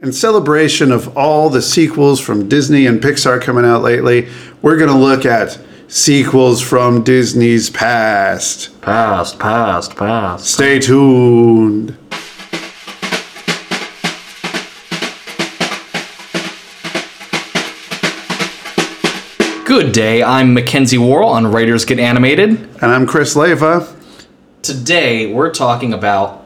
In celebration of all the sequels from Disney and Pixar coming out lately, we're going to look at sequels from Disney's past. Past, past, past. Stay tuned. Good day, I'm Mackenzie Worrell on Writers Get Animated. And I'm Chris Leva. Today we're talking about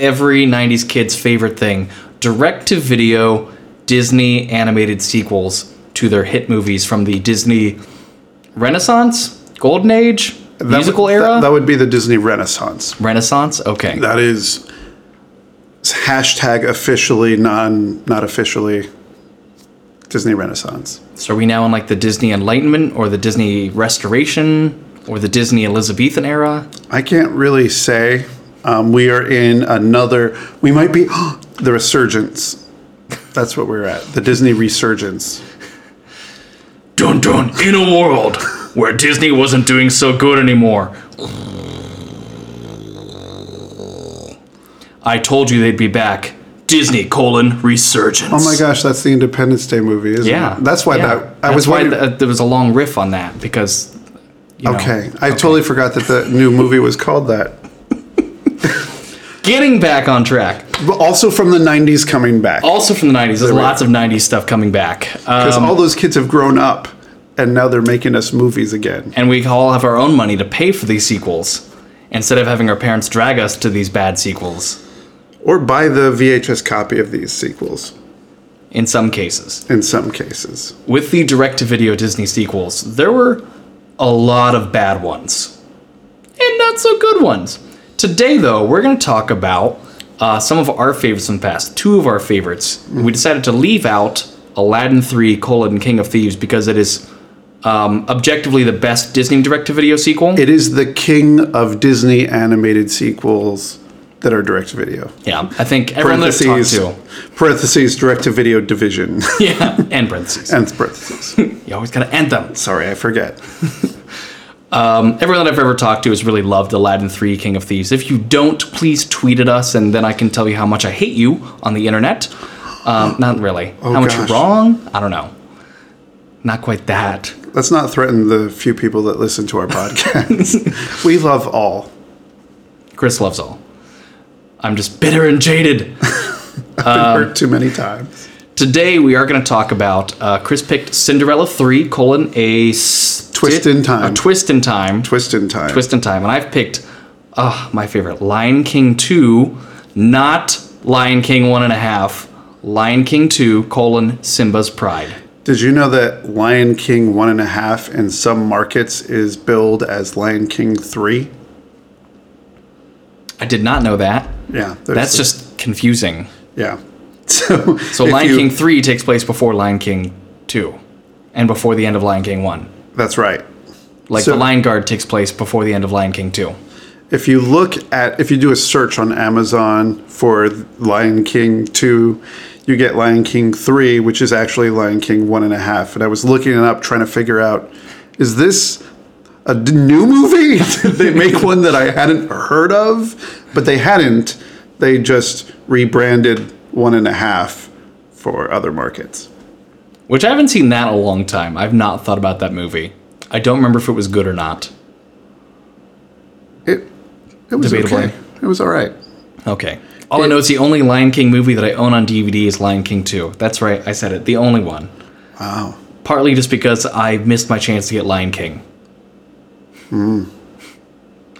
every 90s kid's favorite thing direct to video Disney animated sequels to their hit movies from the Disney Renaissance, Golden Age, That musical would- era, That, that would be the Disney Renaissance. Renaissance. Okay. That is hashtag officially, non not officially Disney Renaissance. So are we now in like the Disney Enlightenment or the Disney Restoration or the Disney Elizabethan era? I can't really say. Um, we are in another. We might be the resurgence. That's what we're at. The Disney resurgence. Dun dun, in a world where Disney wasn't doing so good anymore. I told you they'd be back. Disney colon resurgence. Oh my gosh, that's the Independence Day movie, isn't Yeah, it? That's why yeah. that. I That's was why wondering. th- uh, there was a long riff on that because. You know, okay, I totally forgot that the new movie was called that. Getting back on track. But also from the '90s, coming back Also from the 90s. There's lots of 90s stuff coming back. because Um, all those kids have grown up, and now they're making us movies again. and we all have our own money to pay for these sequels instead of having our parents drag us to these bad sequels Or buy the VHS copy of these sequels. in some cases. In some cases, with the direct to video Disney sequels, there were a lot of bad ones and not so good ones. Today, though, we're going to talk about uh, some of our favorites from the past, two of our favorites. We decided to leave out Aladdin 3 colon King of Thieves because it is um, objectively the best Disney direct to video sequel. it is the king of Disney animated sequels that are direct to video. yeah, I think everyone that I've to. parentheses, direct to video division, Yeah, and parentheses. and parentheses. You always got to end them. Sorry, I forget. Everyone that I've ever talked to has really loved Aladdin 3 King of Thieves. If you don't, please tweet at us and then I can tell you how much I hate you on the internet. Um, not really. Oh, how much gosh. you're wrong? I don't know. Not quite that. Let's not threaten the few people that listen to our podcast. we love all. Chris loves all. I'm just bitter and jaded. Been Um, hurt too many times. Today we are going to talk about uh, Chris picked Cinderella 3 colon a st- Twist in time. A twist in time. Twist in time. Twist in time. And I've picked uh, my favorite Lion King 2, not Lion King one and a half. Lion King 2 colon Simba's Pride. Did you know that Lion King one and a half in some markets is billed as Lion King three? I did not know that. Yeah, That's just confusing. yeah. So So Lion you- King 3 takes place before Lion King 2 and before the end of Lion King 1. That's right. Like So- the Lion Guard takes place before the end of Lion King 2. If you look at, if you do a search on Amazon for Lion King 2, you get Lion King 3, which is actually Lion King one and and a half. And I was looking it up trying to figure out, is this a new movie? Did they make one that I hadn't heard of? But they hadn't. They just rebranded one and a half for other markets. Which I haven't seen that in a long time. I've not thought about that movie. I don't remember if it was good or not. It, it was Debatably. okay. It was all right. Okay. All I know is the only Lion King movie that I own on DVD is Lion King 2. That's right, I said it. The only one. Wow. Partly just because I missed my chance to get Lion King. Hmm.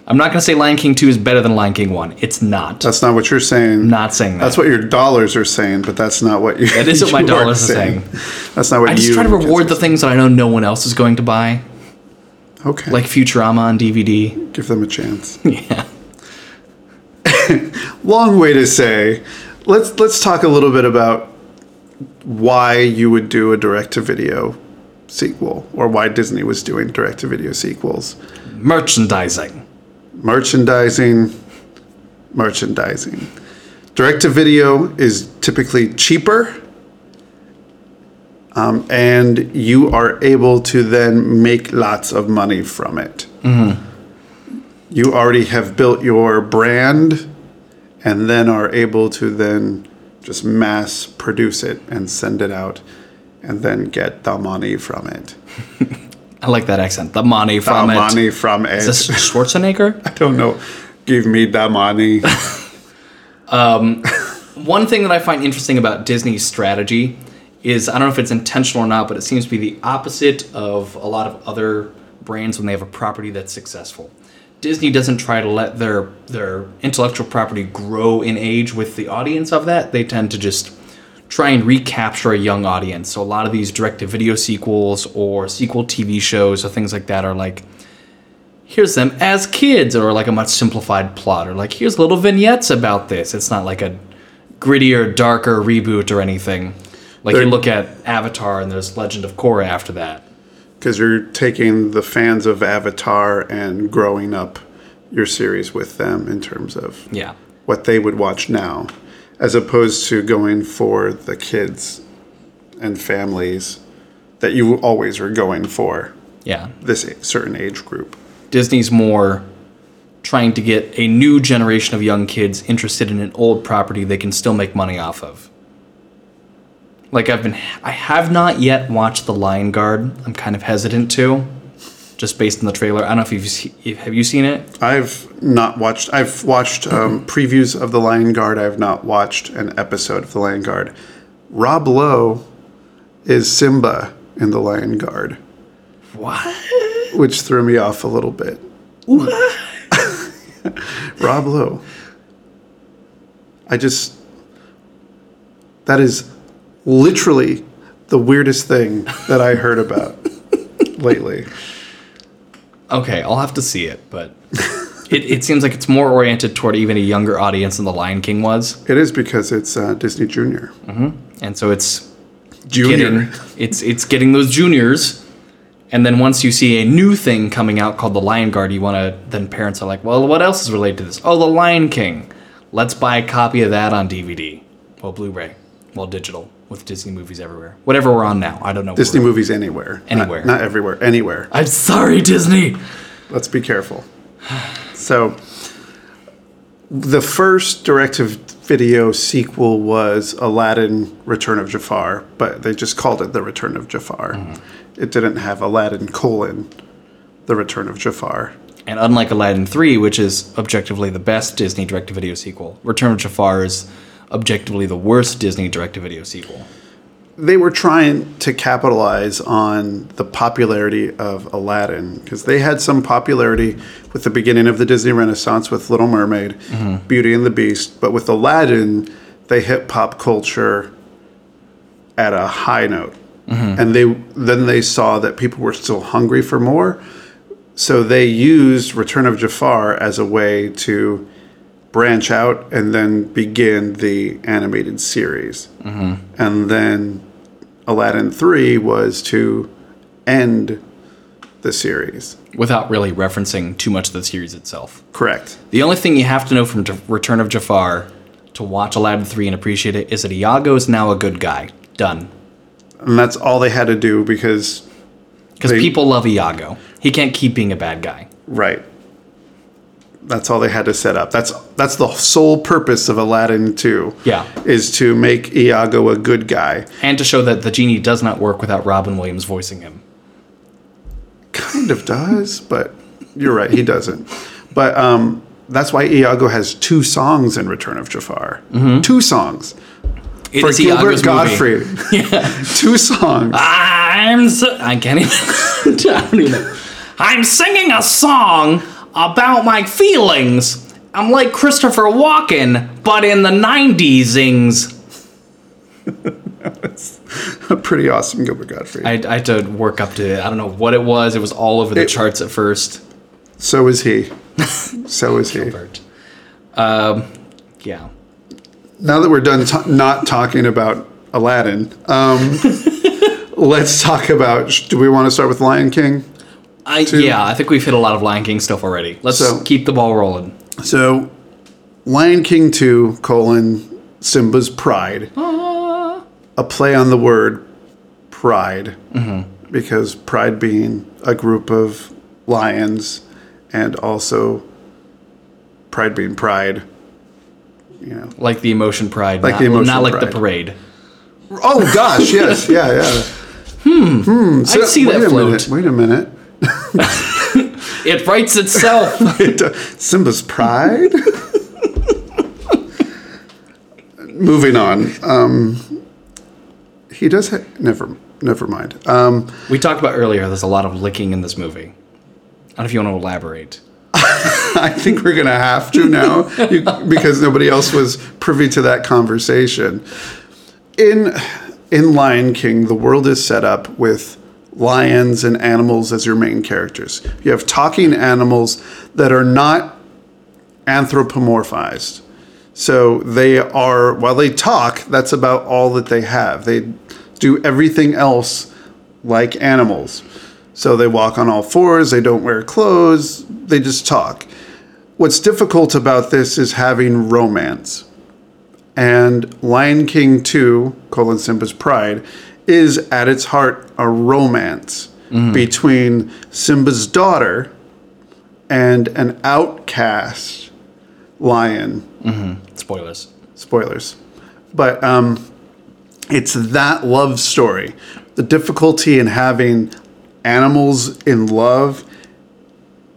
I'm not going to say Lion King 2 is better than Lion King 1. It's not. That's not what you're saying. not saying that. That's what your dollars are saying, but that's not what you. That is what my dollars are saying. That's not what you I just try to reward the things that I know no one else is going to buy, Okay, like Futurama on DVD. give them a chance. yeah. Long way to say. Let's let's talk a little bit about why you would do a direct-to-video sequel, or why Disney was doing direct-to-video sequels. Merchandising. Merchandising, merchandising. Direct-to-video is typically cheaper. Um, and you are able to then make lots of money from it. You already have built your brand and then are able to then just mass produce it and send it out and then get the money from it. I like that accent. The money The from it. The money from it. Is this Schwarzenegger? I don't know. Give me the money. Um, one thing that I find interesting about Disney's strategy is I don't know if it's intentional or not, but it seems to be the opposite of a lot of other brands when they have a property that's successful. Disney doesn't try to let their their intellectual property grow in age with the audience of that. They tend to just try and recapture a young audience. So a lot of these direct to video sequels or sequel TV shows or things like that are like here's them as kids or like a much simplified plot or like here's little vignettes about this. It's not like a grittier, darker reboot or anything. Like you They're- look at Avatar and there's Legend of Korra after that. Because you're taking the fans of Avatar and growing up your series with them in terms of Yeah. what they would watch now, as opposed to going for the kids and families that you always were going for Yeah. this certain age group. Disney's more trying to get a new generation of young kids interested in an old property they can still make money off of. Like I've been I have not yet watched The Lion Guard. I'm kind of hesitant to just based on the trailer. I don't know if you've have you seen it? I've not watched. I've watched um, previews of The Lion Guard. I have not watched an episode of The Lion Guard. Rob Lowe is Simba in The Lion Guard, What? which threw me off a little bit. What? Rob Lowe. I just. That is literally the weirdest thing that I heard about lately. Okay, I'll have to see it, but it, it seems like it's more oriented toward even a younger audience than The Lion King was. It is because it's uh, Disney Junior. And so it's Junior. getting it's it's getting those juniors. And then once you see a new thing coming out called the lion guard you want to then parents are like well what else is related to this? Oh the lion king. Let's buy a copy of that on dvd well blu-ray. Well digital with disney movies everywhere whatever we're on now i don't know Disney movies anywhere. Anywhere. Not, everywhere. Anywhere. i'm sorry disney Let's be careful. So, the first directive video sequel was Aladdin Return of Jafar, but they just called it The Return of Jafar. Mm-hmm. It didn't have Aladdin colon The Return of Jafar. and unlike aladdin 3 which is objectively the best disney direct-to-video sequel return of jafar is objectively the worst disney direct-to-video sequel They were trying to capitalize on the popularity of Aladdin because they had some popularity with the beginning of the Disney Renaissance with Little Mermaid, mm-hmm. Beauty and the Beast, but with Aladdin, they hit pop culture at a high note. Mm-hmm. And they then they saw that people were still hungry for more. So they used Return of Jafar as a way to branch out and then begin the animated series. Mm-hmm. And then Aladdin 3 was to end the series. without really referencing too much of the series itself Correct. The only thing you have to know from J- Return of Jafar to watch Aladdin 3 and appreciate it is that Iago is now a good guy. Done. And that's all they had to do because, Because people love Iago. He can't keep being a bad guy. right. That's all they had to set up. That's that's the sole purpose of Aladdin 2. Yeah. Is to make Iago a good guy. And to show that the genie does not work without Robin Williams voicing him. Kind of does, but you're right, he doesn't. But um, that's why Iago has two songs in Return of Jafar. Two songs. It For Gilbert Iago's Gottfried. Yeah. two songs. I'm so, I can't even. I don't even. I'm singing a song about my feelings. I'm like Christopher Walken, but in the 90s ings. Pretty awesome, Gilbert Gottfried. I, I had to work up to it. I don't know what it was. It was all over the It- charts at first. so is he. so is he. Bert. Um, yeah. Now that we're done ta- not talking about Aladdin, um, let's talk about. Do we want to start with Lion King? I, yeah, I think we've hit a lot of Lion King stuff already. Let's So- keep the ball rolling. So, Lion King 2, colon, Simba's Pride. A play on the word pride. Because pride being a group of lions and also pride being pride. you know. Like the emotion pride, Like not, the emotion not like the parade. Oh gosh, yes, yeah, yeah. Hmm. Hmm. I'd see wait that a minute. Wait a minute. It writes itself. Simba's pride. Moving on. Um, he does. Ha- never. Never mind. Um, we talked about earlier. There's a lot of licking in this movie. I don't know if you want to elaborate. I think we're gonna have to now you, because nobody else was privy to that conversation. In in Lion King, the world is set up with lions and animals as your main characters. You have talking animals that are not anthropomorphized. So they are while they talk, that's about all that they have. They do everything else like animals. So they walk on all fours, they don't wear clothes, they just talk. What's difficult about this is having romance. And Lion King 2, colon Simba's Pride, is at its heart a romance between Simba's daughter and an outcast lion Spoilers. spoilers. But um, it's that love story. The difficulty in having animals in love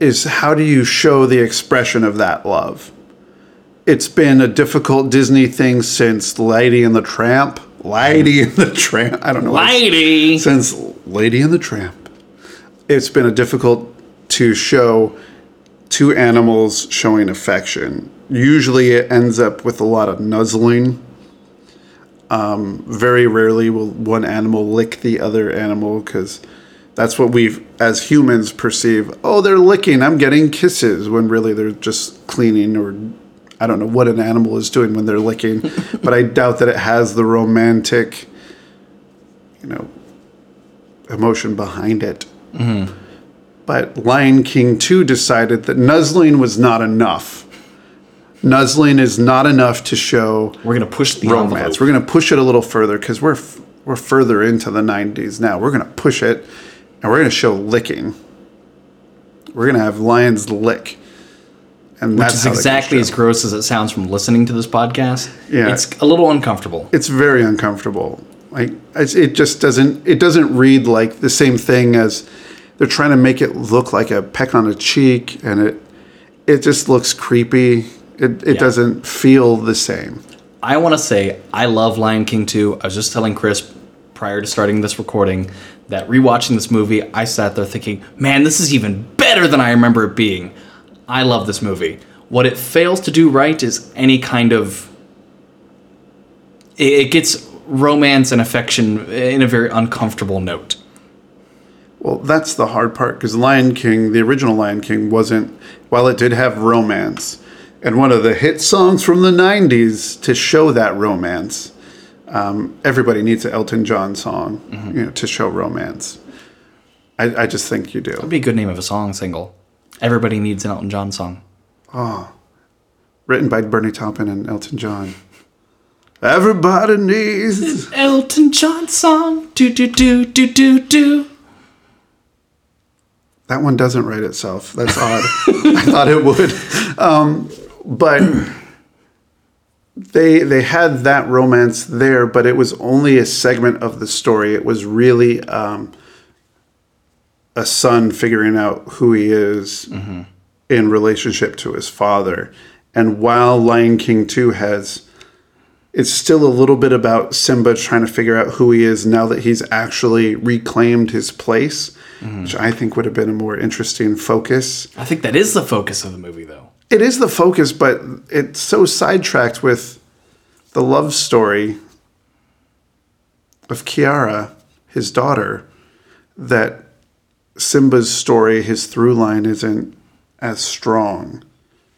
is how do you show the expression of that love? It's been a difficult Disney thing since Lady and the Tramp. Lady and the Tramp. I don't know. Lady. since Lady and the Tramp. It's been a difficult to show two animals showing affection. Usually it ends up with a lot of nuzzling. Um, very rarely will one animal lick the other animal because that's what we as humans perceive. Oh, they're licking, I'm getting kisses, when really they're just cleaning or I don't know what an animal is doing when they're licking. but I doubt that it has the romantic, you know, emotion behind it. Mm-hmm. But Lion King 2 decided that nuzzling was not enough. Nuzzling is not enough to show We're gonna push the romance. envelope. We're going to push it a little further because we're f- we're further into the 90s now. We're going to push it, and we're going to show licking. We're going to have lions lick, and Which that's is how they can exactly as gross as it sounds from listening to this podcast. Yeah. It's a little uncomfortable. it's very uncomfortable. Like it's, it just doesn't it doesn't read like the same thing as they're trying to make it look like a peck on a cheek, and it it just looks creepy. It it Yeah. doesn't feel the same. I want to say I love Lion King 2. I was just telling Chris prior to starting this recording that rewatching this movie, I sat there thinking, man, this is even better than I remember it being. I love this movie. What it fails to do right is any kind of. It, it gets romance and affection in a very uncomfortable note. Well, that's the hard part because Lion King, the original Lion King, wasn't. While it did have romance, and one of the hit songs from the '90s to show that romance, um, everybody needs an Elton John song, you know, to show romance. I, I just think you do. That'd be a good name of a song single. Everybody needs an Elton John song. Written by Bernie Taupin and Elton John. Everybody needs. an Elton John song. Do do do do do do. That one doesn't write itself. That's odd. I thought it would. Um, but they they had that romance there, but it was only a segment of the story. It was really um, a son figuring out who he is mm-hmm. in relationship to his father. And while Lion King 2 has it's still a little bit about Simba trying to figure out who he is now that he's actually reclaimed his place, mm-hmm. which I think would have been a more interesting focus. I think that is the focus of the movie, though. It is the focus, but it's so sidetracked with the love story of Kiara, his daughter, that Simba's story, his through line, isn't as strong.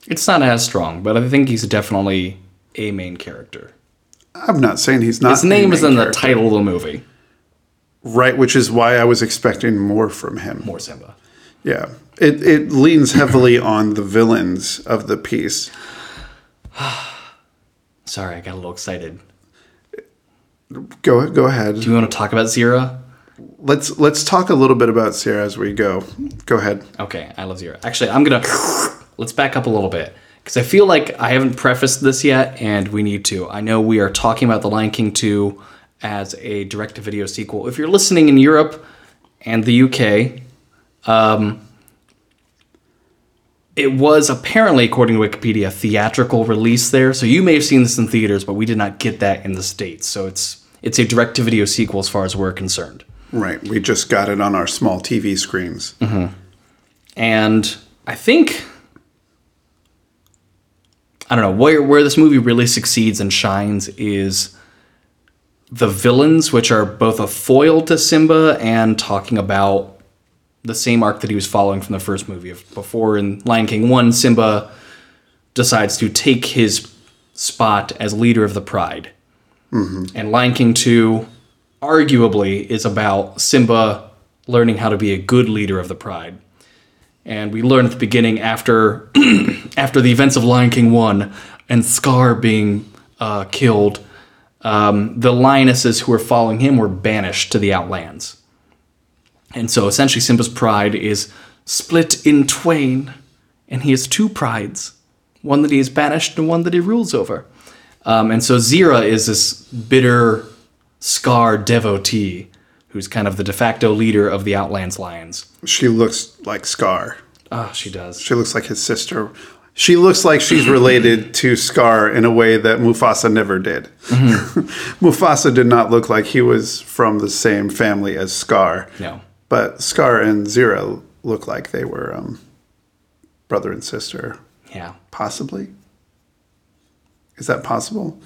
It's not as strong, but I think he's definitely a main character. I'm not saying he's not. His name is in the title of the movie. right? Which is why I was expecting more from him. More Simba. Yeah, it it leans heavily on the villains of the piece. Sorry, I got a little excited. Go go ahead. Do you want to talk about Zira? Let's let's talk a little bit about Zira as we go. Go ahead. Okay, I love Zira. Actually, I'm gonna let's back up a little bit because I feel like I haven't prefaced this yet, and we need to. I know we are talking about The Lion King 2 as a direct to video sequel. If you're listening in Europe and the UK, um, it was apparently, according to Wikipedia, a theatrical release there. So you may have seen this in theaters, but we did not get that in the States. So it's it's a direct to video sequel as far as we're concerned. Right. We just got it on our small TV screens. Mm-hmm. And I think I don't know where where this movie really succeeds and shines is the villains, which are both a foil to Simba and talking about the same arc that he was following from the first movie. Before in Lion King one, Simba decides to take his spot as leader of the Pride, mm-hmm. and Lion King two, arguably, is about Simba learning how to be a good leader of the Pride. And we learn at the beginning after after the events of Lion King one and Scar being uh, killed, um, the lionesses who were following him were banished to the Outlands, and so essentially Simba's pride is split in twain, and he has two prides, one that he is banished and one that he rules over, um, and so Zira is this bitter Scar devotee. Who's kind of the de facto leader of the Outlands Lions? She looks like Scar. Ah, she does. She looks like his sister. She looks like she's related to Scar in a way that Mufasa never did. Mufasa did not look like he was from the same family as Scar. No. But Scar and Zira look like they were um, brother and sister, Yeah. possibly. Is that possible?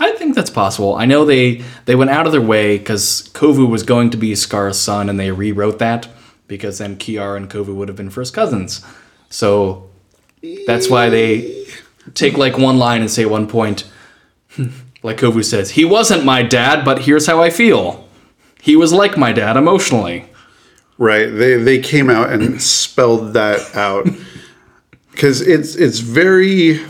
I think that's possible. I know they they went out of their way because Kovu was going to be Scar's son, and they rewrote that because then Kiara and Kovu would have been first cousins. So that's why they take like one line and say one point, like Kovu says, "He wasn't my dad, but here's how I feel. He was like my dad emotionally." Right. They they came out and spelled that out because it's it's very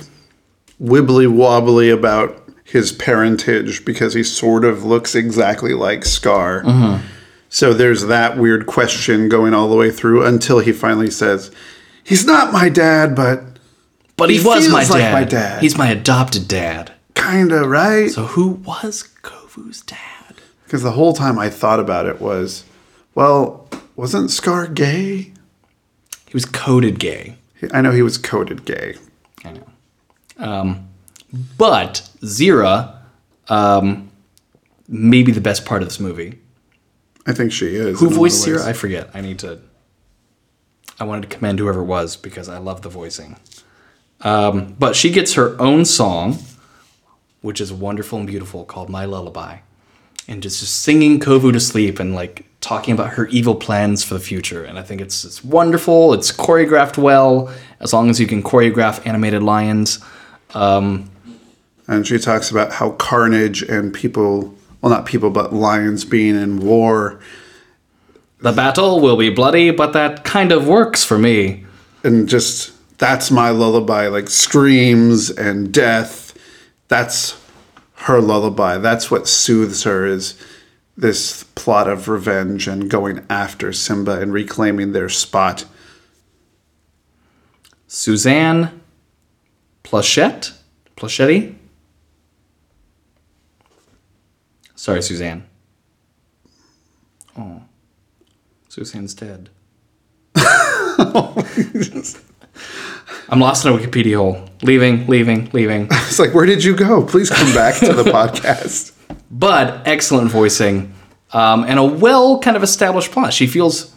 wibbly wobbly about his parentage because he sort of looks exactly like Scar. So there's that weird question going all the way through until he finally says, "He's not my dad, but But he, He was my like dad. my dad. He's my adopted dad. kinda right." So who was Kovu's dad? Because the whole time I thought about it was, well, wasn't Scar gay? He was coded gay. I know he was coded gay. I know. Um, but Zira, um, maybe the best part of this movie. I think she is. Who in a lot voiced Zira? I forget. I need to. I wanted to commend whoever it was because I love the voicing. Um, but she gets her own song, which is wonderful and beautiful, called "My Lullaby," and just, just singing Kovu to sleep and like talking about her evil plans for the future. And I think it's it's wonderful. It's choreographed well, as long as you can choreograph animated lions. And she talks about how carnage and people, well, not people, but lions being in war. The battle will be bloody, but that kind of works for me. And just, that's my lullaby, like screams and death. That's her lullaby. That's what soothes her is this plot of revenge and going after Simba and reclaiming their spot. Suzanne Pleshette? Plachetti? Sorry, Suzanne. Oh. Suzanne's dead. I'm lost in a Wikipedia hole. Leaving, leaving, leaving. It's like, where did you go? Please come back to the podcast. but excellent voicing um, and a well kind of established plot. She feels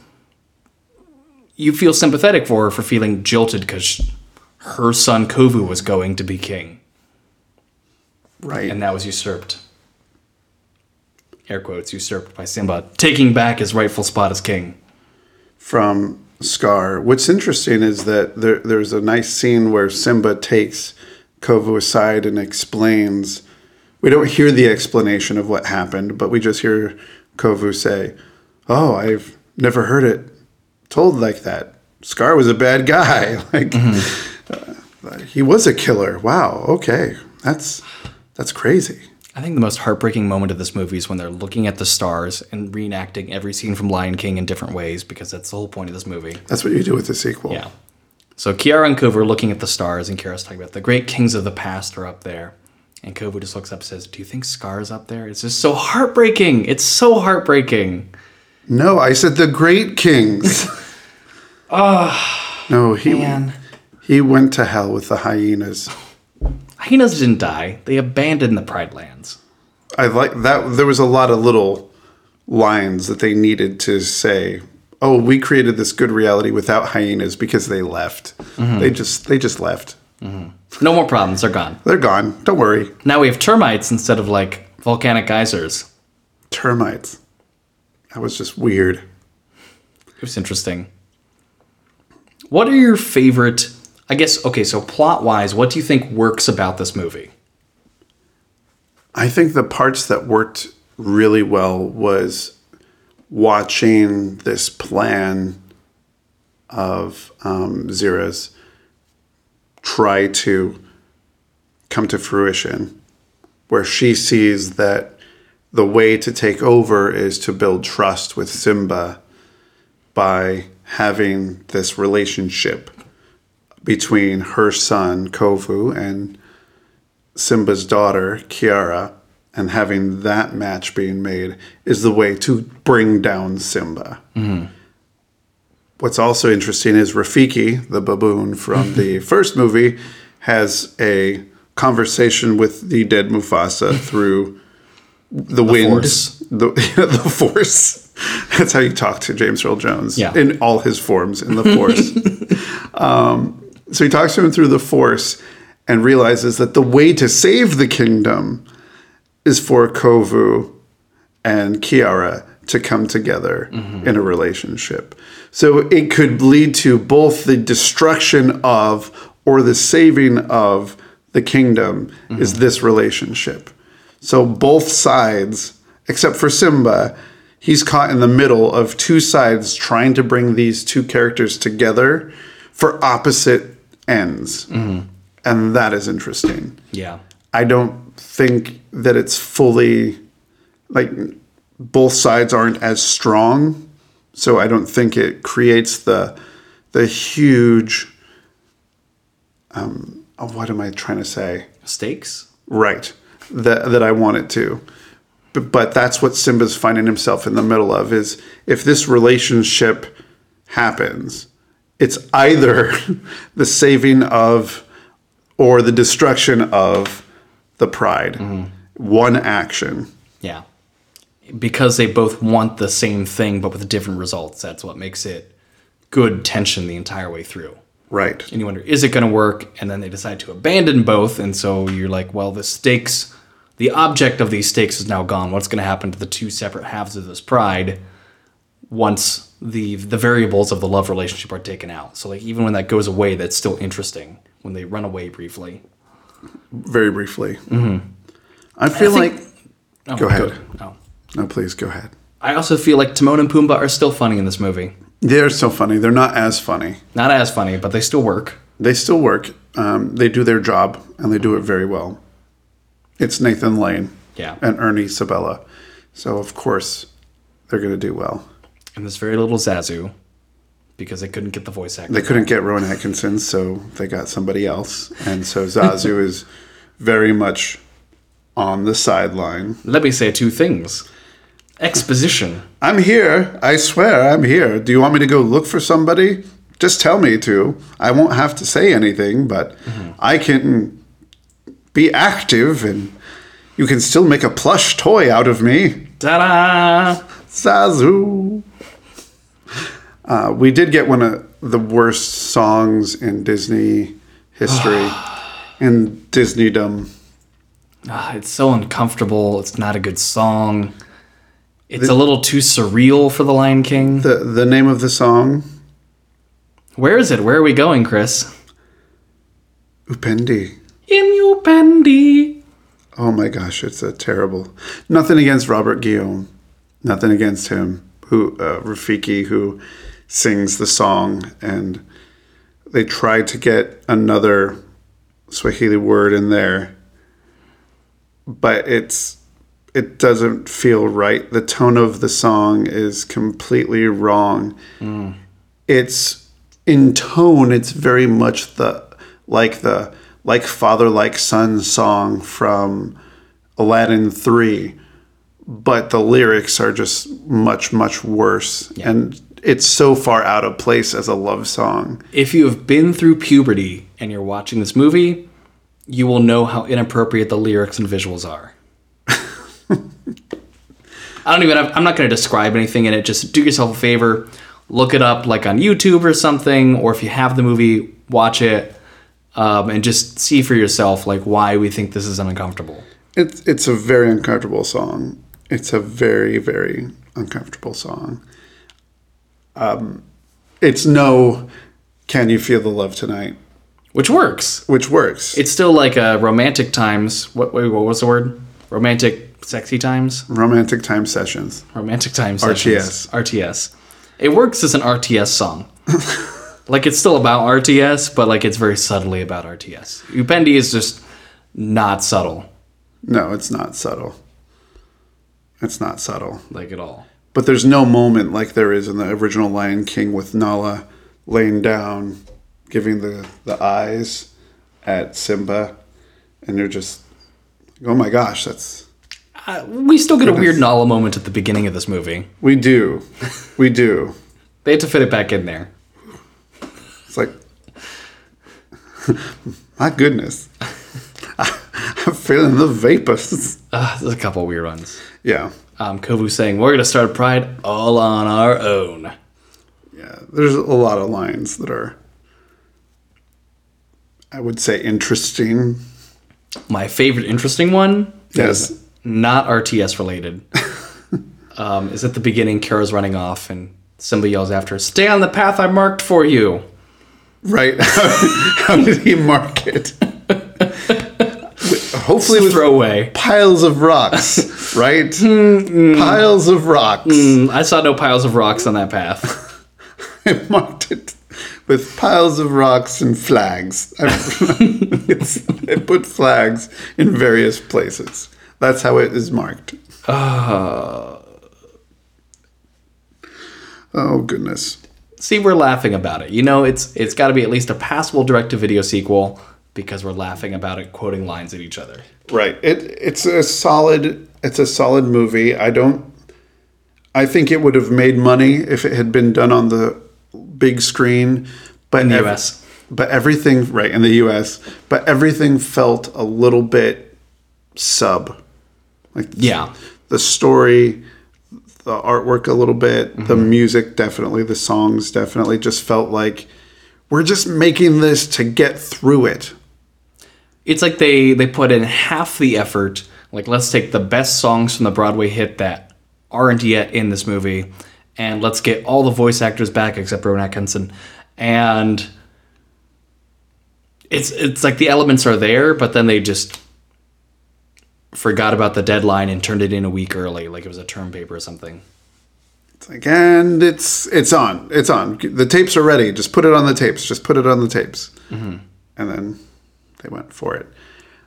you feel sympathetic for her for feeling jilted because her son Kovu was going to be king, Right. and that was usurped. Air quotes usurped by Simba, taking back his rightful spot as king. from Scar. What's interesting is that there, there's a nice scene where Simba takes Kovu aside and explains. We don't hear the explanation of what happened, but we just hear Kovu say, "Oh, I've never heard it told like that. Scar was a bad guy. Like uh, he was a killer. Wow. Okay, that's that's crazy." I think the most heartbreaking moment of this movie is when they're looking at the stars and reenacting every scene from Lion King in different ways because that's the whole point of this movie. That's what you do with the sequel. Yeah. So Kiara and Kovu are looking at the stars, and Kiara's talking about the great kings of the past are up there. And Kovu just looks up and says, Do you think Scar's up there? It's just so heartbreaking. It's so heartbreaking. No, I said the great kings. no, he Man. he went to hell with the hyenas. Hyenas didn't die. They abandoned the Pride Lands. I like that. There was a lot of little lines that they needed to say. Oh, we created this good reality without hyenas because they left. Mm-hmm. They just they just left. Mm-hmm. No more problems. They're gone. They're gone. Don't worry. Now we have termites instead of like volcanic geysers. Termites. That was just weird. It was interesting. What are your favorite? I guess okay. So plot wise, what do you think works about this movie? I think the parts that worked really well was watching this plan of um, Zira's try to come to fruition, where she sees that the way to take over is to build trust with Simba by having this relationship between her son Kovu and Simba's daughter, Kiara, and having that match being made is the way to bring down Simba. Mm-hmm. What's also interesting is Rafiki, the baboon from the first movie, has a conversation with the dead Mufasa through the, wind, Force. the the force. That's how you talk to James Earl Jones Yeah. in all his forms in the force. Um, So he talks to him through the Force and realizes that the way to save the kingdom is for Kovu and Kiara to come together mm-hmm. in a relationship. So it could lead to both the destruction of or the saving of the kingdom is mm-hmm. this relationship. So both sides, except for Simba, he's caught in the middle of two sides trying to bring these two characters together for opposite ends. And that is interesting. Yeah. I don't think that it's fully like both sides aren't as strong, so I don't think it creates the the huge um oh, what am I trying to say? Stakes. Right. That that I want it to. But, but that's what Simba's finding himself in the middle of is if this relationship happens, it's either the saving of or the destruction of the pride. Mm-hmm. One action. Yeah. Because they both want the same thing but with different results. That's what makes it good tension the entire way through. Right. And you wonder, is it going to work? And then they decide to abandon both. And so you're like, well, the stakes, the object of these stakes is now gone. What's going to happen to the two separate halves of this pride once the the variables of the love relationship are taken out? So like even when that goes away, that's still interesting when they run away briefly. Very briefly. I feel I think- like Oh, Go ahead. good. Oh. no, please go ahead. I also feel like Timon and Pumbaa are still funny in this movie. They're still funny. They're not as funny. Not as funny, but they still work. They still work. Um, they do their job, and they do it very well. It's Nathan Lane Yeah. and Ernie Sabella, so of course they're going to do well. And there's very little Zazu because they couldn't get the voice actor. They couldn't get Rowan Atkinson, so they got somebody else, and so Zazu is very much on the sideline. Let me say two things. Exposition. I'm here. I swear, I'm here. Do you want me to go look for somebody? Just tell me to. I won't have to say anything, but mm-hmm. I can be active and you can still make a plush toy out of me. Ta-da! Zazu. Uh, we did get one of the worst songs in Disney history, in Disneydom. Ah, it's so uncomfortable. It's not a good song. It's a little too surreal for The Lion King. The the name of the song, Where is it? Where are we going, Chris? Upendi. In Upendi. Oh my gosh, it's a terrible. Nothing against Robert Guillaume. Nothing against him. Who uh, Rafiki who sings the song and they tried to get another Swahili word in there, but it's it doesn't feel right. The tone of the song is completely wrong. Hmm. It's in tone, it's very much the like the like father like son song from Aladdin three, but the lyrics are just much much worse, and it's so far out of place as a love song. If you have been through puberty and you're watching this movie, you will know how inappropriate the lyrics and visuals are. I don't even have, I'm not going to describe anything in it. Just do yourself a favor, look it up like on YouTube or something, or if you have the movie, watch it um, and just see for yourself like why we think this is uncomfortable. It's it's a very uncomfortable song. It's a very very uncomfortable song. Um, it's no, can you feel the love tonight? Which works. Which works. It's still like a romantic times. What wait, what was the word? Romantic sexy times? Romantic time sessions. Romantic time sessions. RTS. RTS. It works as an RTS song. like it's still about RTS, but like it's very subtly about RTS. Upendi is just not subtle. No, it's not subtle. It's not subtle. Like at all. But there's no moment like there is in the original Lion King with Nala laying down, giving the, the eyes at Simba, and you're just, oh my gosh, that's. Uh, we still get goodness. a weird Nala moment at the beginning of this movie. We do. We do. they had to fit it back in there. It's like, my goodness. I'm feeling the vapors. Uh, there's a couple weird ones. Yeah. Um, Kovu saying, We're going to start Pride all on our own. Yeah, there's a lot of lines that are, I would say, interesting. My favorite interesting one yes. is not RTS related. um, is at the beginning, Kiara's running off, and Simba yells after her, Stay on the path I marked for you. Right. How did he mark it? hopefully with throwaway piles of rocks, right? Mm, piles of rocks. Mm, I saw no piles of rocks on that path. I marked it with piles of rocks and flags. I, I put flags in various places. That's how it is marked. Uh, oh goodness. See, we're laughing about it. You know, it's it's got to be at least a passable direct-to-video sequel because we're laughing about it, quoting lines at each other. Right. It it's a solid it's a solid movie. I don't I think it would have made money if it had been done on the big screen, but in the ev- US. But everything right in the US, but everything felt a little bit sub. Like yeah. The story, the artwork a little bit, mm-hmm. the music definitely, the songs definitely just felt like we're just making this to get through it it's like they they put in half the effort. Like let's take the best songs from the Broadway hit that aren't yet in this movie, and let's get all the voice actors back except Rowan Atkinson, and it's it's like the elements are there, but then they just forgot about the deadline and turned it in a week early, like it was a term paper or something. It's like, and it's it's on, it's on. The tapes are ready. Just put it on the tapes. Just put it on the tapes, mm-hmm. and then they went for it.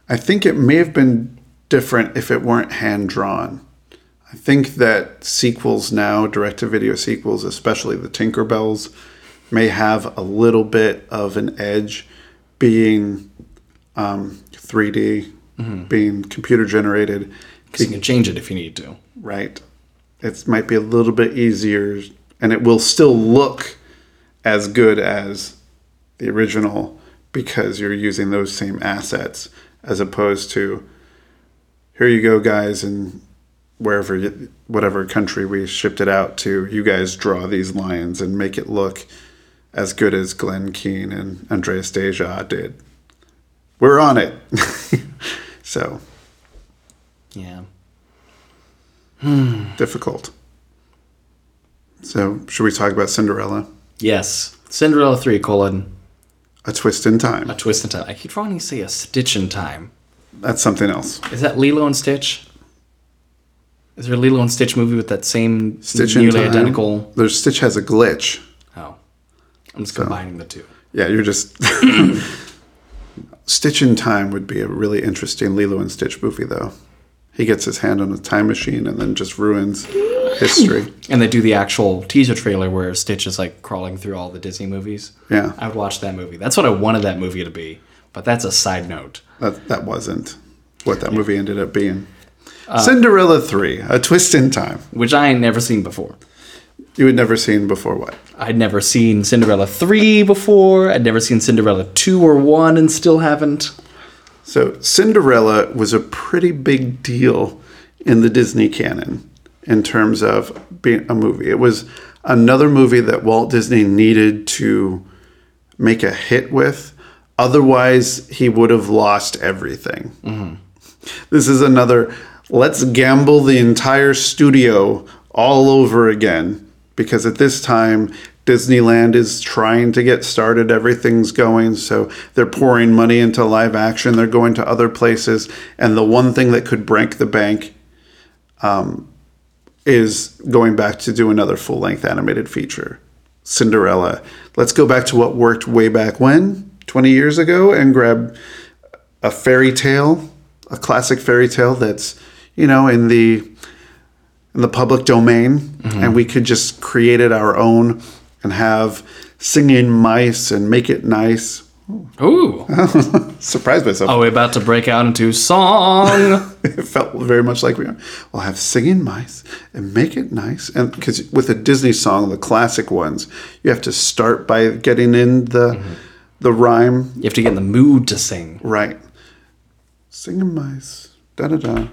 I think it may have been different if it weren't hand drawn. I think that sequels now, direct to video sequels, especially the Tinkerbells, may have a little bit of an edge being um, 3D, mm-hmm. being computer generated. Because you can change it if you need to. Right. It might be a little bit easier, and it will still look as good as the original because you're using those same assets as opposed to here you go guys and wherever whatever country we shipped it out to you guys draw these lines and make it look as good as Glen Keane and Andreas Deja did. We're on it. So. Yeah. Difficult. So should we talk about Cinderella? Yes. Cinderella 3 colon a Twist in Time. A Twist in Time. I keep wanting to say a Stitch in Time. That's something else. Is that Lilo and Stitch? Is there a Lilo and Stitch movie with that same Stitch nearly identical? There's Stitch has a glitch. Oh, I'm just so, combining the two. Yeah, you're just Stitch in Time would be a really interesting Lilo and Stitch movie, though. he gets his hand on a time machine and then just ruins history. And they do the actual teaser trailer where Stitch is like crawling through all the Disney movies. Yeah. I would watch that movie. That's what I wanted that movie to be. But that's a side note. That that wasn't what that movie ended up being. Cinderella 3, A Twist in Time. Which I ain't never seen before. You had never seen before what? I'd never seen Cinderella 3 before. I'd never seen Cinderella 2 or 1 and still haven't. So Cinderella was a pretty big deal in the Disney canon in terms of being a movie. It was another movie that Walt Disney needed to make a hit with. Otherwise, he would have lost everything. This is another let's gamble the entire studio all over again because at this time Disneyland is trying to get started everything's going so they're pouring money into live action they're going to other places and the one thing that could break the bank um, is going back to do another full length animated feature Cinderella. Let's go back to what worked way back when 20 years ago and grab a fairy tale, a classic fairy tale that's, you know, in the in the public domain. Mm-hmm. And we could just create it our own and have singing mice and make it nice. Ooh. Surprised myself. Are we about to break out into song? It felt very much like we will have singing mice and make it nice. And because with a Disney song, the classic ones, you have to start by getting in the mm-hmm. the rhyme you have to get in the mood to sing. Right. Singing mice. Da da da.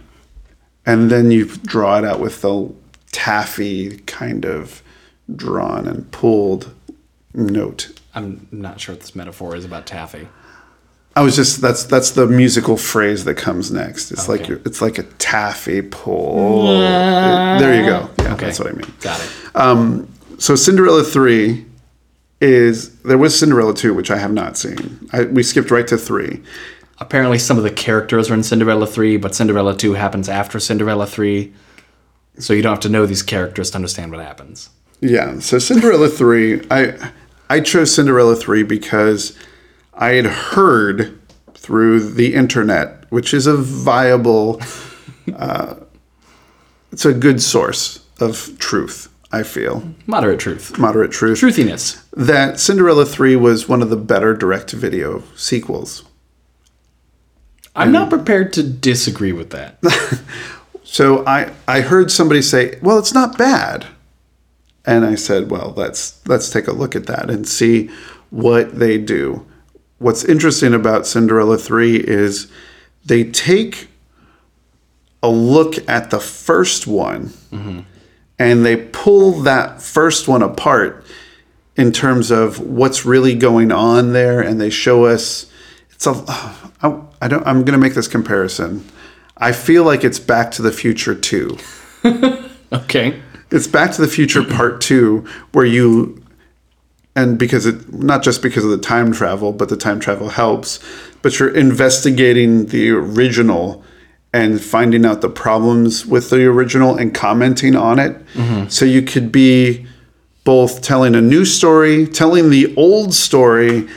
And then you draw it out with the taffy kind of drawn and pulled note. I'm not sure what this metaphor is about taffy. I was just that's that's the musical phrase that comes next. It's like Okay. you're, it's like a taffy pull. there you go. Yeah, Okay. that's what I mean. Got it. Um, so Cinderella 3 is there was Cinderella 2 which I have not seen. I, we skipped right to 3. Apparently, some of the characters are in Cinderella 3, but Cinderella 2 happens after Cinderella 3. So you don't have to know these characters to understand what happens. Yeah. So Cinderella three, I I chose Cinderella three because I had heard through the internet, which is a viable, uh, it's a good source of truth. I feel Moderate truth. moderate truth Truthiness. that Cinderella three was one of the better direct to video sequels. I'm not prepared to disagree with that. So I I heard somebody say, "Well, it's not bad," and I said, "Well, let's let's take a look at that and see what they do." What's interesting about Cinderella three is they take a look at the first one mm-hmm. and they pull that first one apart in terms of what's really going on there and they show us it's a I, I don't I'm going to make this comparison. I feel like it's Back to the Future 2. Okay. It's Back to the Future Part 2 where you and because it not just because of the time travel, but the time travel helps, but you're investigating the original and finding out the problems with the original and commenting on it. Mm-hmm. So you could be both telling a new story, telling the old story,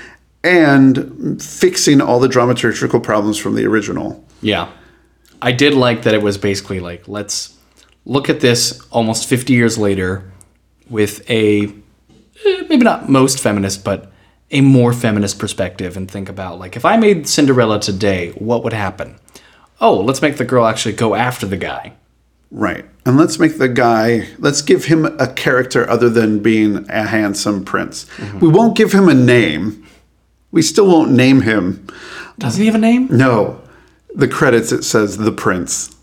and fixing all the dramaturgical problems from the original. Yeah. I did like that it was basically like, let's look at this almost 50 years later with a, eh, maybe not most feminist, but a more feminist perspective and think about, like, if I made Cinderella today, what would happen? Oh, let's make the girl actually go after the guy. Right. And let's make the guy, let's give him a character other than being a handsome prince. We won't give him a name. We still won't name him. Doesn't he have a name? No. The credits, it says the prince.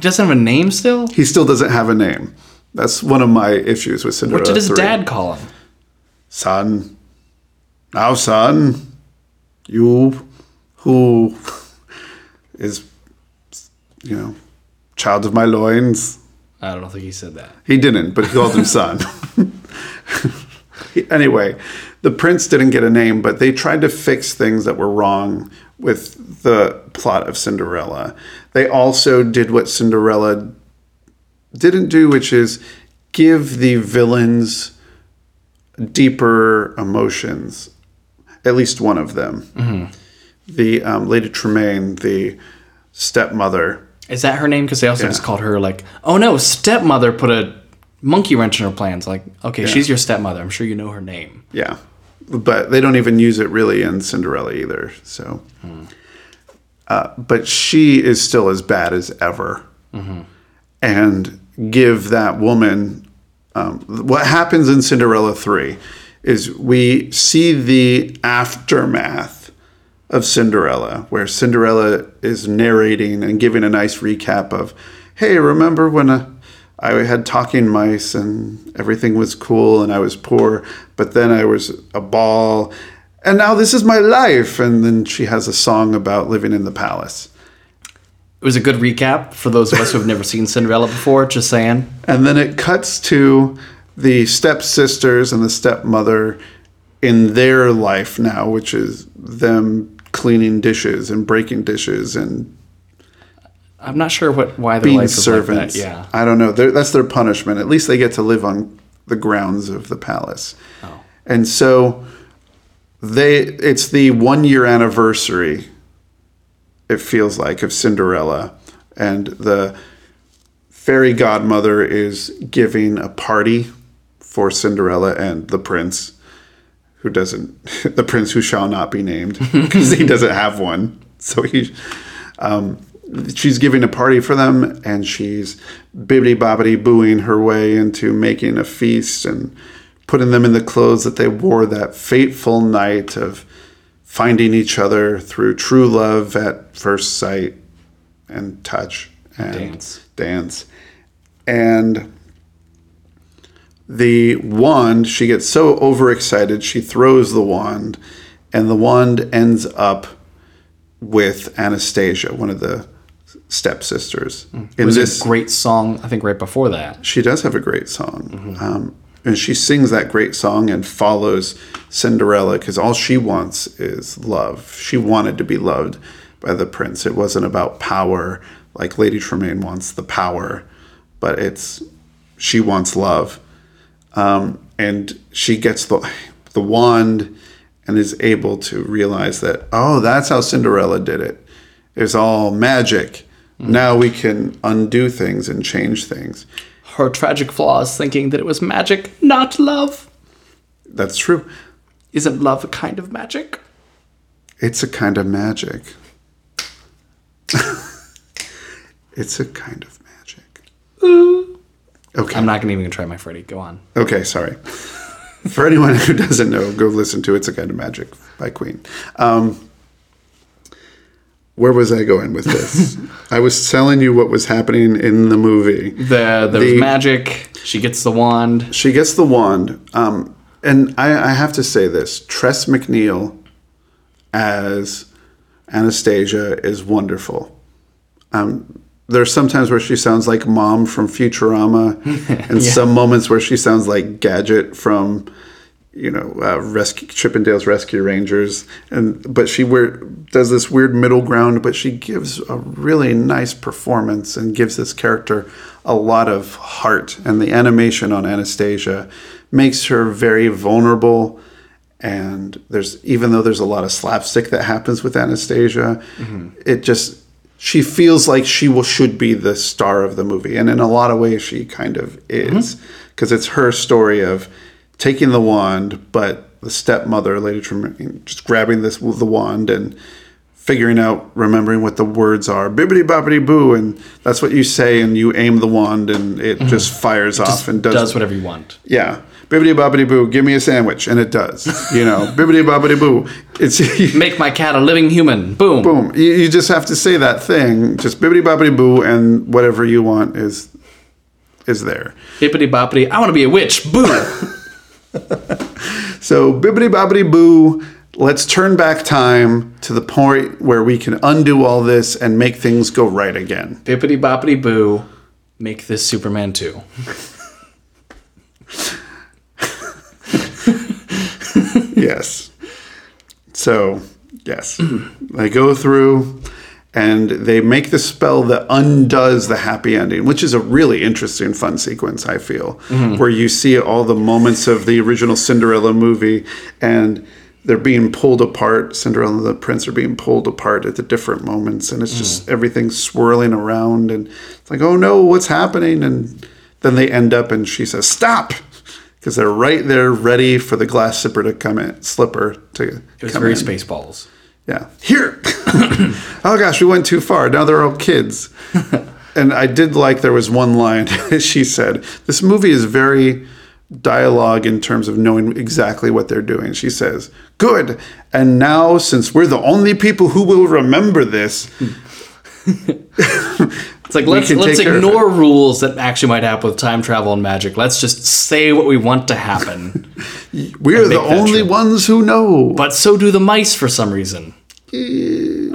He doesn't have a name still? He still doesn't have a name. That's one of my issues with Cinderella. What did his 3. dad call him? Son. Now, son, you who is, you know, child of my loins. I don't think he said that. He didn't, but he called him son. Anyway, the prince didn't get a name, but they tried to fix things that were wrong with the plot of Cinderella. They also did what Cinderella didn't do, which is give the villains deeper emotions. At least one of them. The um, Lady Tremaine, the stepmother, Is that her name? Because they also Yeah. just called her like, oh no, stepmother put a monkey wrench in her plans. Like, okay, she's your stepmother. I'm sure you know her name. Yeah, but they don't even use it really in Cinderella either. So, uh, but she is still as bad as ever, and give that woman. Um, what happens in Cinderella three is we see the aftermath of Cinderella, where Cinderella is narrating and giving a nice recap of, "Hey, remember when uh, I had talking mice and everything was cool and I was poor, but then I was a ball, and now this is my life." And then she has a song about living in the palace. It was a good recap for those of us who have never seen Cinderella before. Just saying. And then it cuts to the stepsisters and the stepmother in their life now, which is them cleaning dishes and breaking dishes and I'm not sure what why their being life is servants. like that. Yeah. I don't know. They're, that's their punishment. At least they get to live on the grounds of the palace. Oh. And so they it's the one year anniversary it feels like of Cinderella. And the fairy godmother is giving a party for Cinderella and the prince who doesn't the prince who shall not be named because he doesn't have one. So he um, she's giving a party for them and she's bibbity bobbity booing her way into making a feast and putting them in the clothes that they wore that fateful night of finding each other through true love at first sight and touch and Dance. dance. And the wand, she gets so overexcited, she throws the wand, and the wand ends up with Anastasia, one of the stepsisters. In It was this, a great song, I think, right before that. she does have a great song. Um, and she sings that great song and follows Cinderella because all she wants is love. She wanted to be loved by the prince. It wasn't about power like Lady Tremaine wants the power, but it's she wants love. Um, and she gets the the wand and is able to realize that oh, that's how Cinderella did it. It's all magic. Now we can undo things and change things. Her tragic flaws, thinking that it was magic, not love. That's true. Isn't love a kind of magic? It's a kind of magic. it's a kind of magic. Okay. I'm not gonna even try my Freddy. Go on. Okay, sorry. For anyone who doesn't know, go listen to It's a Kind of Magic by Queen. Um, where was I going with this? I was telling you what was happening in the movie. The there The- was magic. She gets the wand. She gets the wand. Um, and I, I have to say this Tress MacNeille as Anastasia is wonderful. Um, there's sometimes where she sounds like Mom from Futurama, and some moments where she sounds like Gadget from, you know, uh, Rescue Chip 'n Dale's Rescue Rangers. And but she wear, does this weird middle ground, but she gives a really nice performance and gives this character a lot of heart. And the animation on Anastasia makes her very vulnerable and there's even though there's a lot of slapstick that happens with Anastasia, it just she feels like she will should be the star of the movie, and in a lot of ways she kind of is because it's her story of taking the wand, but the stepmother, Lady Tremaine, just grabbing this the wand and figuring out, remembering what the words are, bibbity boppity boo, and that's what you say, and you aim the wand, and it mm-hmm. just fires off and does, Does whatever you want. yeah. Bibbity bobbity boo, give me a sandwich. And it does. You know, bibbity bobbity boo. It's Make my cat a living human. Boom. boom. You, you just have to say that thing. Just bibbity bobbity boo, and whatever you want is is there. Bippity boppity. I want to be a witch. Boo. So bibbity bobbity boo. Let's turn back time to the point where we can undo all this and make things go right again. Bippity boppity boo. Make this Superman 2. yes. So, yes. I go through and they make the spell that undoes the happy ending, which is a really interesting, fun sequence, I feel, mm-hmm. where you see all the moments of the original Cinderella movie and they're being pulled apart. Cinderella and the prince are being pulled apart at the different moments, and it's just mm. everything swirling around, and it's like, oh no, what's happening? And then they end up, and she says, "Stop," because they're right there, ready for the glass slipper to come in, slipper to It was come very in. Spaceballs. Yeah. Here. oh gosh, we went too far. Now they're all kids. and I did like there was one line she said, This movie is very dialogue in terms of knowing exactly what they're doing. She says, Good. And now, since we're the only people who will remember this, It's like let's let's take care of ignore rules that actually might happen with time travel and magic. Let's just say what we want to happen. we're the only true. ones who know. but so do the mice for some reason.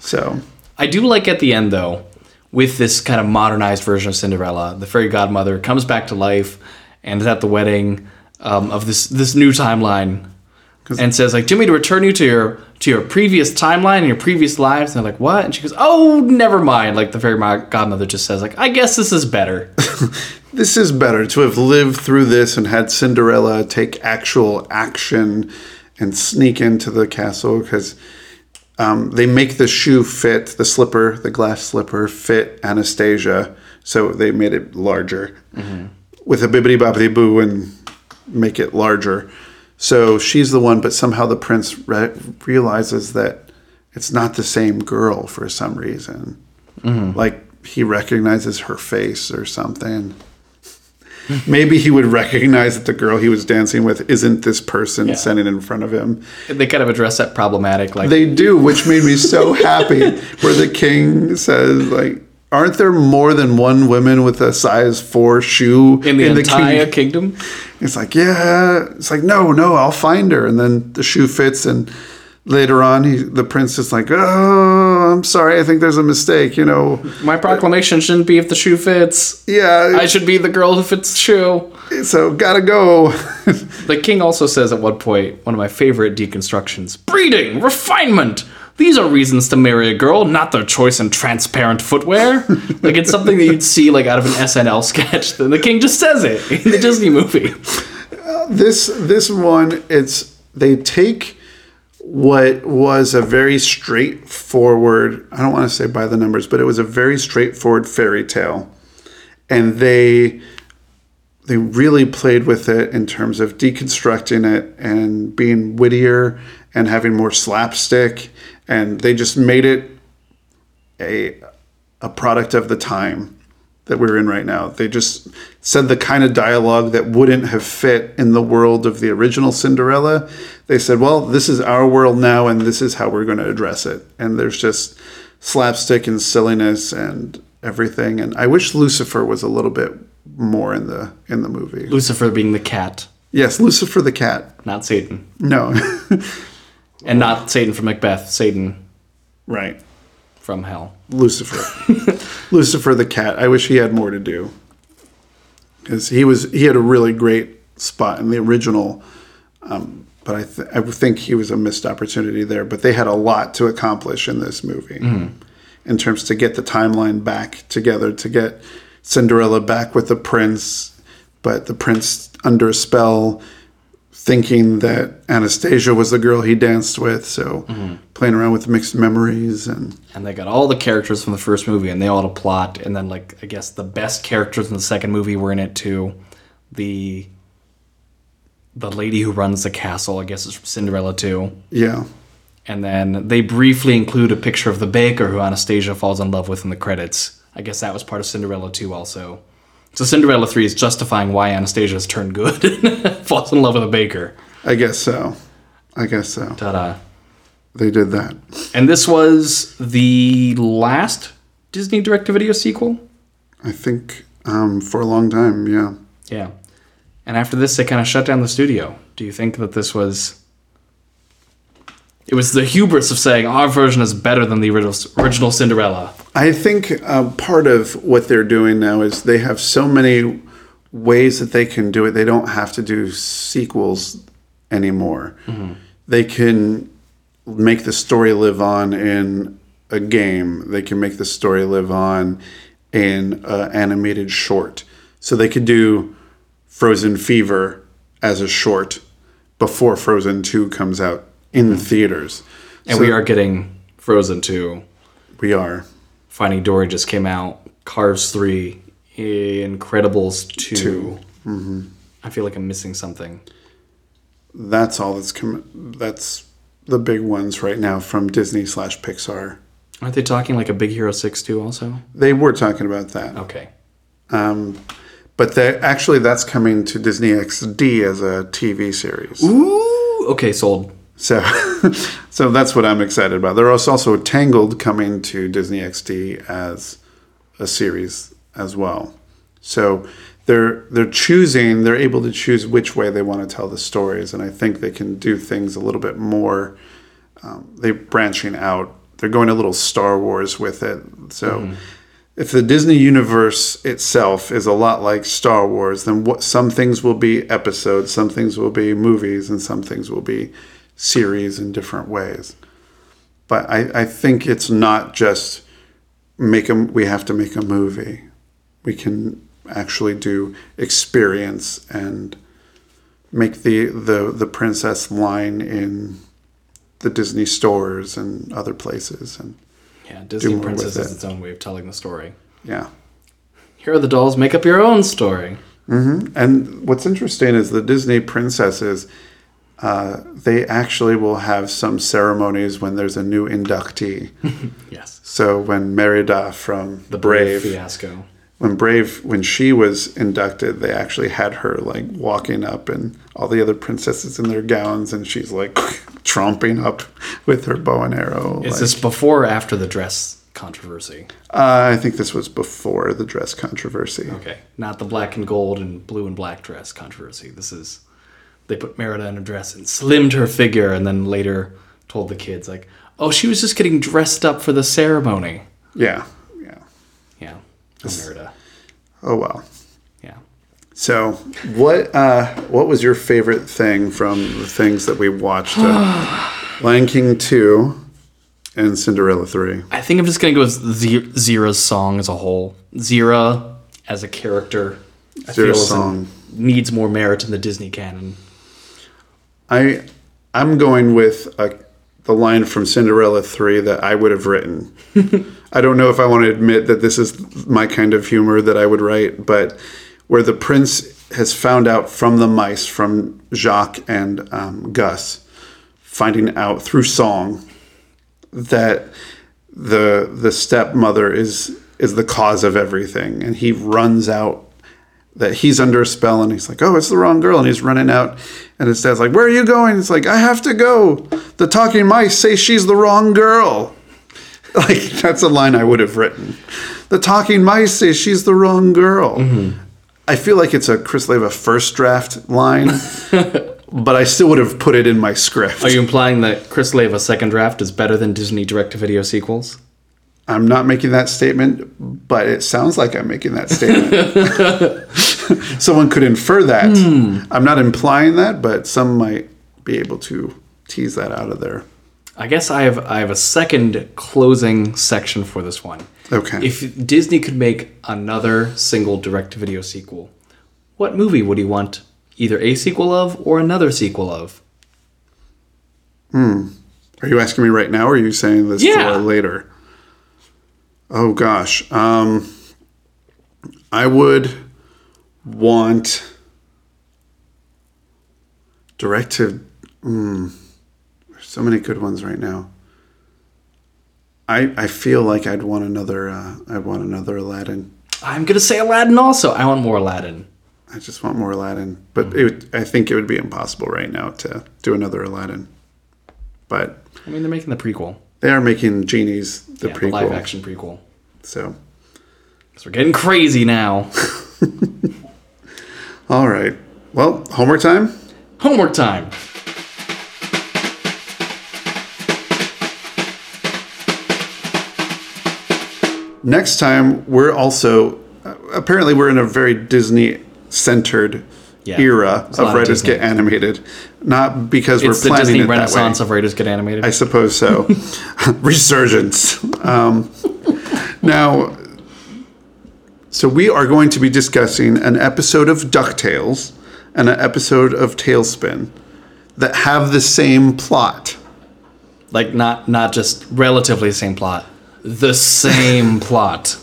So, I do like at the end though, with this kind of modernized version of Cinderella, the fairy godmother comes back to life and is at the wedding um, of this this new timeline, and says like, "Do you want me to return you to your to your previous timeline and your previous lives?" And they're like, "What?" And she goes, "Oh, never mind." Like the fairy godmother just says like, "I guess this is better." this is better to have lived through this and had Cinderella take actual action and sneak into the castle because um, they make the shoe fit the slipper, the glass slipper, fit Anastasia. So they made it larger with a bibbity bobbity boo and make it larger. So she's the one, but somehow the prince re- realizes that it's not the same girl for some reason. Mm-hmm. Like he recognizes her face or something. Maybe he would recognize that the girl he was dancing with isn't this person standing in front of him. they kind of address that problematic like They do, which made me so happy. Where the king says, like, aren't there more than one woman with a size four shoe in the king- entire kingdom. It's like, yeah. It's like, no, no, I'll find her. And then the shoe fits, and later on, he, the prince is like, oh, I'm sorry, I think there's a mistake. You know, My proclamation shouldn't be if the shoe fits. yeah. I should be the girl who fits the shoe. so gotta go. The king also says at one point, one of my favorite deconstructions breeding, refinement. These are reasons to marry a girl, not their choice in transparent footwear. like it's something that you'd see like out of an SNL sketch. Then the king just says it in the Disney movie. Uh, this this one, it's they take what was a very straightforward. I don't want to say by the numbers, but it was a very straightforward fairy tale, and they they really played with it in terms of deconstructing it and being wittier and having more slapstick and they just made it a a product of the time that we're in right now. They just said the kind of dialogue that wouldn't have fit in the world of the original Cinderella. They said, "Well, this is our world now and this is how we're going to address it." And there's just slapstick and silliness and everything and I wish Lucifer was a little bit more in the in the movie. Lucifer being the cat, Yes, Lucifer the cat. not Satan. No. And not Satan from Macbeth, Satan right. from hell. Lucifer. Lucifer the cat. I wish he had more to do. Cuz he was he had a really great spot in the original um, but I, th- I think he was a missed opportunity there. But they had a lot to accomplish in this movie, in terms to get the timeline back together, to get Cinderella back with the prince, but the prince under a spell, thinking that Anastasia was the girl he danced with. So mm-hmm. playing around with mixed memories and And they got all the characters from the first movie, and they all had a plot. And then, like, I guess the best characters in the second movie were in it too. The the lady who runs the castle, I guess, is from Cinderella too. yeah. And then they briefly include a picture of the baker who Anastasia falls in love with in the credits. I guess that was part of Cinderella too, also. So Cinderella 3 is justifying why Anastasia has turned good. falls in love with a baker. I guess so. I guess so. Ta-da. They did that. And this was the last Disney direct-to-video sequel? I think um, for a long time, yeah. Yeah. And after this, they kind of shut down the studio. Do you think that this was. It was the hubris of saying our version is better than the original Cinderella. I think uh, part of what they're doing now is they have so many ways that they can do it. They don't have to do sequels anymore. They can make the story live on in a game. They can make the story live on in an animated short. So they could do Frozen Fever as a short before Frozen 2 comes out in the theaters. And So we are getting Frozen 2. We are. Finding Dory just came out. Cars 3. Incredibles 2. 2. I feel like I'm missing something. That's all that's com- that's the big ones right now from Disney slash Pixar. Aren't they talking like a Big Hero 6 too also? They were talking about that. Okay. Um, but they, actually, that's coming to Disney XD as a TV series. Ooh. Okay, sold. So, so that's what I'm excited about. There is also Tangled coming to Disney XD as a series as well. So they're they're choosing. They're able to choose which way they want to tell the stories, and I think they can do things a little bit more. Um, they're branching out. They're going a little Star Wars with it. So. If the Disney universe itself is a lot like Star Wars, then what some things will be episodes, some things will be movies, and some things will be series in different ways. But I, I think it's not just make a we have to make a movie. We can actually do experience and make the the, the princess line in the Disney stores and other places and Yeah, Disney Princess is it. its own way of telling the story. yeah. Here are the dolls. Make up your own story. Mm-hmm. And what's interesting is the Disney princesses, uh, they actually will have some ceremonies when there's a new inductee. Yes. so when Merida from The Brave, fiasco. when Brave, when she was inducted, they actually had her like walking up and all the other princesses in their gowns, and she's like tromping up with her bow and arrow. Is like- this before or after the dress controversy? uh, I think this was before the dress controversy. Okay, not the black and gold and blue and black dress controversy. This is they put Merida in a dress and slimmed her figure, and then later told the kids like, "Oh, she was just getting dressed up for the ceremony." Yeah, yeah. Yeah, oh, Merida. Oh well. Yeah. So, what uh, what was your favorite thing from the things that we watched? Uh, Lion King two and Cinderella three. I think I'm just gonna go with Z- Zira's song as a whole. Zira as a character, I Zira's song. needs more merit in the Disney canon. I I'm going with uh, the line from Cinderella three that I would have written. I don't know if I want to admit that this is my kind of humor that I would write, but where the prince has found out from the mice, from Jacques and um, Gus, finding out through song that the the stepmother is is the cause of everything, and he runs out that he's under a spell and he's like, oh, it's the wrong girl. And he's running out and his dad's like, where are you going? It's like, I have to go. The talking mice say she's the wrong girl. Like, that's a line I would have written. The talking mice say she's the wrong girl. Mm-hmm. I feel like it's a Chris Leva first draft line, but I still would have put it in my script. Are you implying that Chris Leva second draft is better than Disney direct-to-video sequels? I'm not making that statement, but it sounds like I'm making that statement. Someone could infer that. I'm not implying that, but some might be able to tease that out of there. I guess I have I have a second closing section for this one. Okay. If Disney could make another single direct-to-video sequel, what movie would you want either a sequel of or another sequel of? Hmm. Are you asking me right now, or are you saying this Yeah. for later? Oh gosh, um, I would want direct to. Mm, there's so many good ones right now. I I feel like I'd want another. Uh, I'd want another Aladdin. I'm gonna say Aladdin also. I want more Aladdin. I just want more Aladdin, but it I think it would be impossible right now to do another Aladdin. But I mean, they're making the prequel, they are making genies the yeah, the prequel, live action prequel. so. So we're getting crazy now. All right. Well, homework time. Homework time. Next time, we're also apparently we're in a very Disney centered Yeah, era there's a lot of writers get animated, not because It's we're planning Disney it that Renaissance way. of writers get animated. I suppose so. Resurgence. Um, now, so we are going to be discussing an episode of DuckTales and an episode of TaleSpin that have the same plot. Like not not just relatively the same plot, the same plot.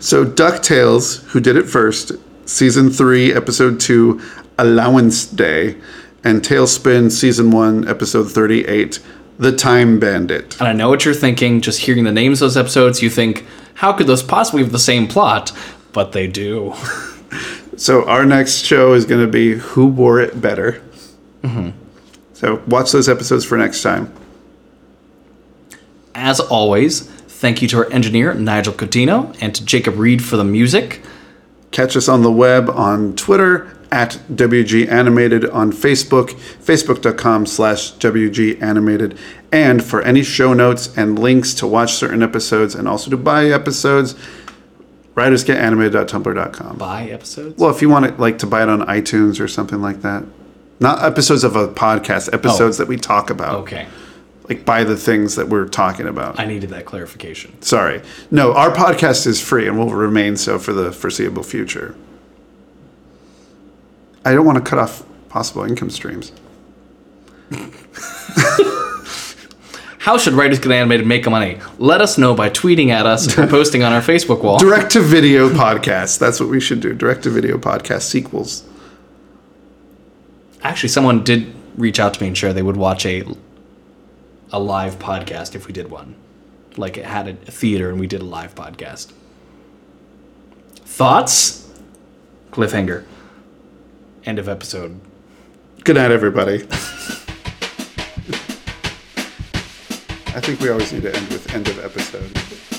So DuckTales, who did it first, season three, episode two, Allowance Day, and TaleSpin, season one, episode 38, The Time Bandit. And I know what you're thinking. Just hearing the names of those episodes, you think, how could those possibly have the same plot? But they do. So our next show is going to be Who Wore It Better. Mm-hmm. So watch those episodes for next time. As always, thank you to our engineer, Nigel Coutinho, and to Jacob Reed for the music. Catch us on the web on Twitter at WG Animated, on Facebook, facebook.com slash WG Animated. And for any show notes and links to watch certain episodes and also to buy episodes, writersgetanimated.tumblr.com. Buy episodes? Well, if you want it like to buy it on iTunes or something like that. Not episodes of a podcast, episodes oh. that we talk about. okay. Like buy the things that we're talking about. I needed that clarification. Sorry. No, our podcast is free and will remain so for the foreseeable future. I don't want to cut off possible income streams. How should Writers Get Animated make money? Let us know by tweeting at us or posting on our Facebook wall. Direct to video podcast. That's what we should do. Direct to video podcast sequels. Actually, someone did reach out to me and share they would watch a a live podcast if we did one. Like it had a theater and we did a live podcast. Thoughts? Cliffhanger. End of episode. Good night, everybody. I think we always need to end with end of episode.